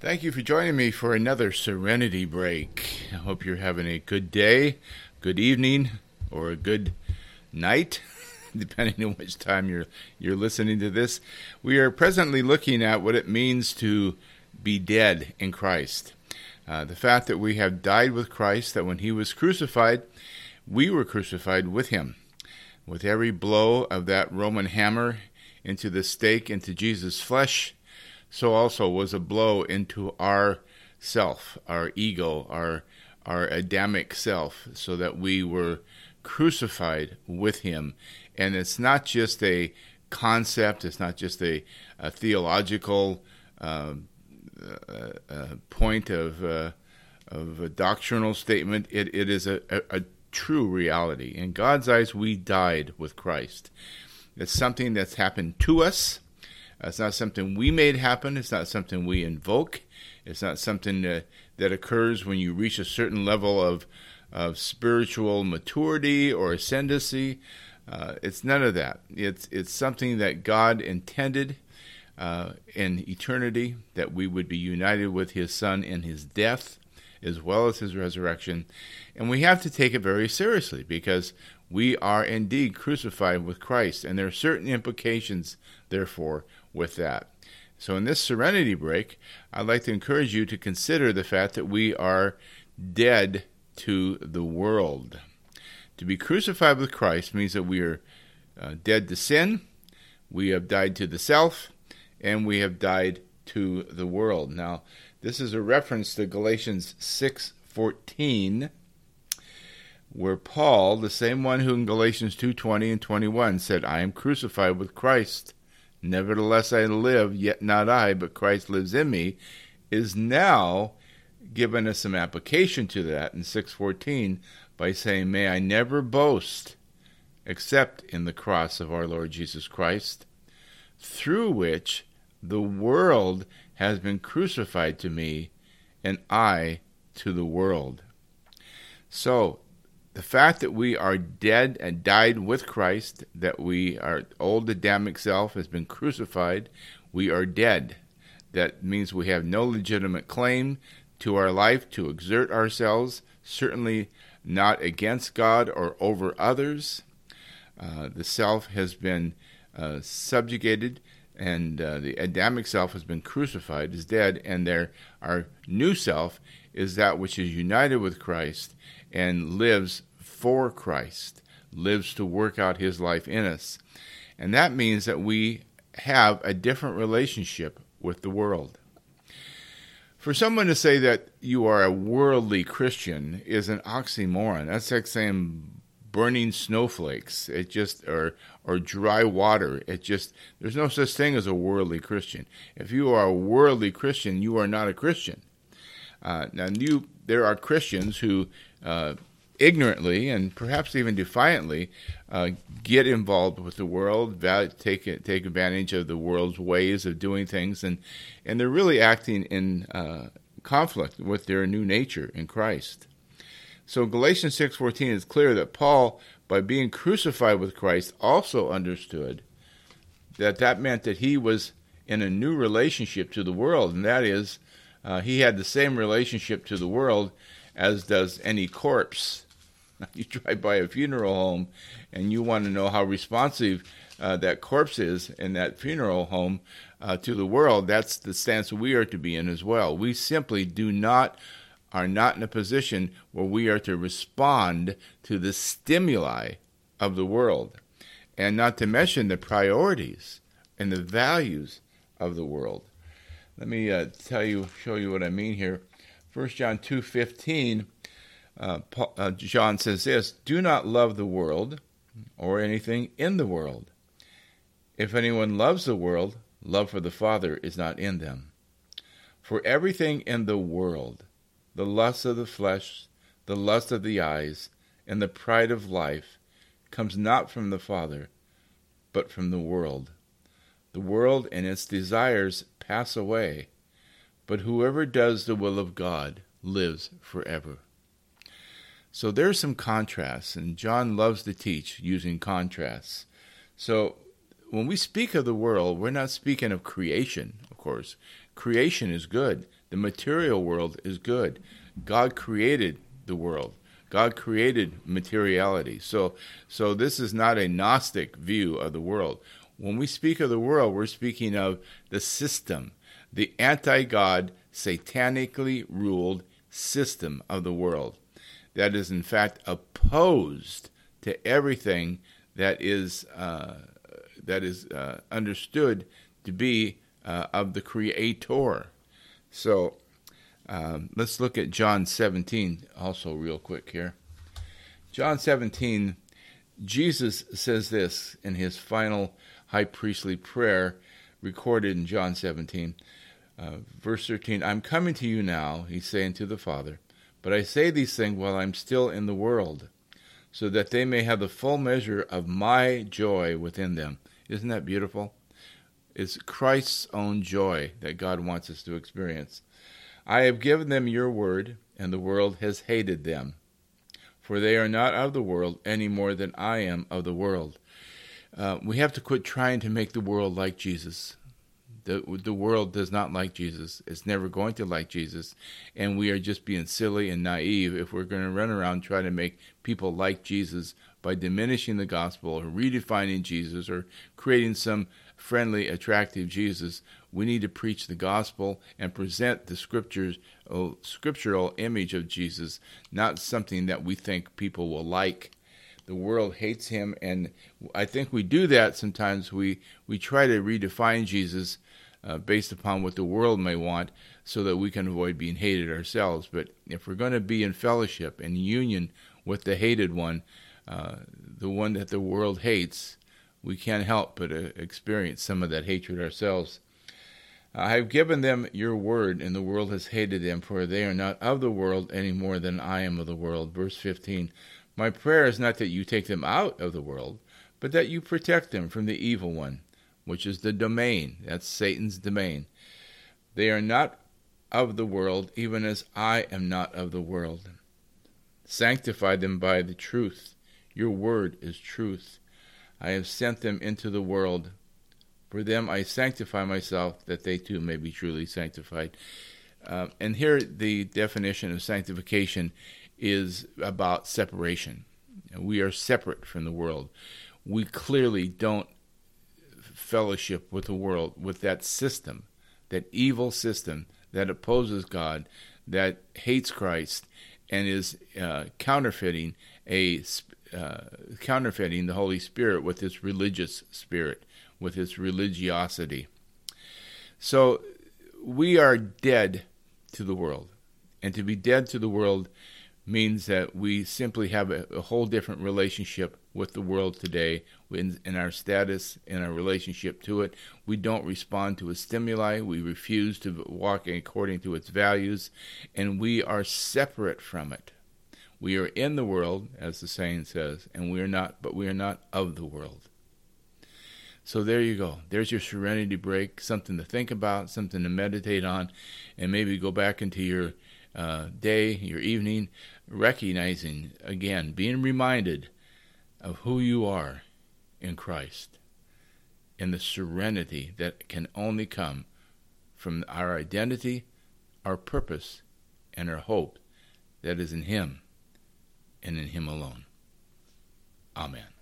Thank you for joining me for another Serenity Break. I hope you're having a good day, good evening, or a good night, depending on which time you're you're listening to this. We are presently looking at what it means to be dead in Christ. Uh, the fact that we have died with Christ, that when he was crucified, we were crucified with him. With every blow of that Roman hammer into the stake, into Jesus' flesh, so also was a blow into our self, our ego, our our Adamic self, so that we were crucified with him. And it's not just a concept, it's not just a, a theological uh, uh, point of, uh, of a doctrinal statement, it, it is a, a, a true reality. In God's eyes, we died with Christ. It's something that's happened to us it's not something we made happen. It's not something we invoke. It's not something that, that occurs when you reach a certain level of, of spiritual maturity or ascendancy. Uh, it's none of that. It's, it's something that God intended uh, in eternity that we would be united with His Son in His death as well as His resurrection. And we have to take it very seriously because we are indeed crucified with Christ. And there are certain implications, therefore, with that. So, in this serenity break, I'd like to encourage you to consider the fact that we are dead to the world. To be crucified with Christ means that we are uh, dead to sin, we have died to the self, and we have died to the world. Now, this is a reference to Galatians 6:14 where Paul, the same one who in Galatians 2:20 and 21 said, "I am crucified with Christ." Nevertheless, I live, yet not I, but Christ lives in me, is now giving us some application to that in 614 by saying, May I never boast except in the cross of our Lord Jesus Christ, through which the world has been crucified to me, and I to the world. So, the fact that we are dead and died with Christ, that we our old Adamic self has been crucified, we are dead. That means we have no legitimate claim to our life to exert ourselves, certainly not against God or over others. Uh, the self has been uh, subjugated, and uh, the Adamic self has been crucified, is dead, and there our new self is that which is united with Christ and lives for Christ, lives to work out his life in us. And that means that we have a different relationship with the world. For someone to say that you are a worldly Christian is an oxymoron. That's like saying burning snowflakes. It just or or dry water. It just there's no such thing as a worldly Christian. If you are a worldly Christian, you are not a Christian. Uh, now, you there are Christians who uh, ignorantly and perhaps even defiantly uh, get involved with the world, take take advantage of the world's ways of doing things, and and they're really acting in uh, conflict with their new nature in Christ. So Galatians six fourteen is clear that Paul, by being crucified with Christ, also understood that that meant that he was in a new relationship to the world, and that is, uh, he had the same relationship to the world as does any corpse you drive by a funeral home and you want to know how responsive uh, that corpse is in that funeral home uh, to the world, that's the stance we are to be in as well. We simply do not are not in a position where we are to respond to the stimuli of the world, and not to mention the priorities and the values of the world. Let me uh, tell you, show you what I mean here. 1 John two fifteen uh, uh, John says this Do not love the world or anything in the world. If anyone loves the world, love for the Father is not in them. For everything in the world, the lust of the flesh, the lust of the eyes, and the pride of life, comes not from the Father, but from the world. The world and its desires pass away, but whoever does the will of God lives forever. So there's some contrasts, and John loves to teach using contrasts. So when we speak of the world, we're not speaking of creation, of course. creation is good. The material world is good. God created the world. God created materiality. So, so this is not a Gnostic view of the world. When we speak of the world, we're speaking of the system, the anti God, satanically ruled system of the world that is, in fact, opposed to everything that is, uh, that is uh, understood to be uh, of the Creator. So um, let's look at John 17 also, real quick here. John 17, Jesus says this in his final high priestly prayer recorded in John 17. Uh, verse 13 I'm coming to you now, he's saying to the Father, but I say these things while I'm still in the world, so that they may have the full measure of my joy within them. Isn't that beautiful? It's Christ's own joy that God wants us to experience. I have given them your word, and the world has hated them. For they are not of the world any more than I am of the world. Uh, we have to quit trying to make the world like Jesus. The, the world does not like Jesus. It's never going to like Jesus. And we are just being silly and naive if we're going to run around trying to make people like Jesus by diminishing the gospel or redefining Jesus or creating some friendly, attractive Jesus. We need to preach the gospel and present the scriptures, a scriptural image of Jesus, not something that we think people will like. The world hates him, and I think we do that sometimes. We we try to redefine Jesus uh, based upon what the world may want, so that we can avoid being hated ourselves. But if we're going to be in fellowship and union with the hated one, uh, the one that the world hates, we can't help but uh, experience some of that hatred ourselves. I have given them your word, and the world has hated them, for they are not of the world any more than I am of the world. Verse 15 My prayer is not that you take them out of the world, but that you protect them from the evil one, which is the domain. That's Satan's domain. They are not of the world, even as I am not of the world. Sanctify them by the truth. Your word is truth. I have sent them into the world. For them I sanctify myself, that they too may be truly sanctified. Uh, and here the definition of sanctification is about separation. We are separate from the world. We clearly don't fellowship with the world, with that system, that evil system that opposes God, that hates Christ, and is uh, counterfeiting a uh, counterfeiting the Holy Spirit with its religious spirit, with its religiosity. So we are dead to the world. And to be dead to the world means that we simply have a, a whole different relationship with the world today in, in, our status, in our relationship to it. We don't respond to its stimuli. We refuse to walk according to its values, and we are separate from it. We are in the world, as the saying says, and we are not, but we are not of the world. So there you go. There's your serenity break, something to think about, something to meditate on, and maybe go back into your uh, day, your evening, recognizing again, being reminded of who you are in Christ, and the serenity that can only come from our identity, our purpose, and our hope that is in Him and in Him alone. Amen.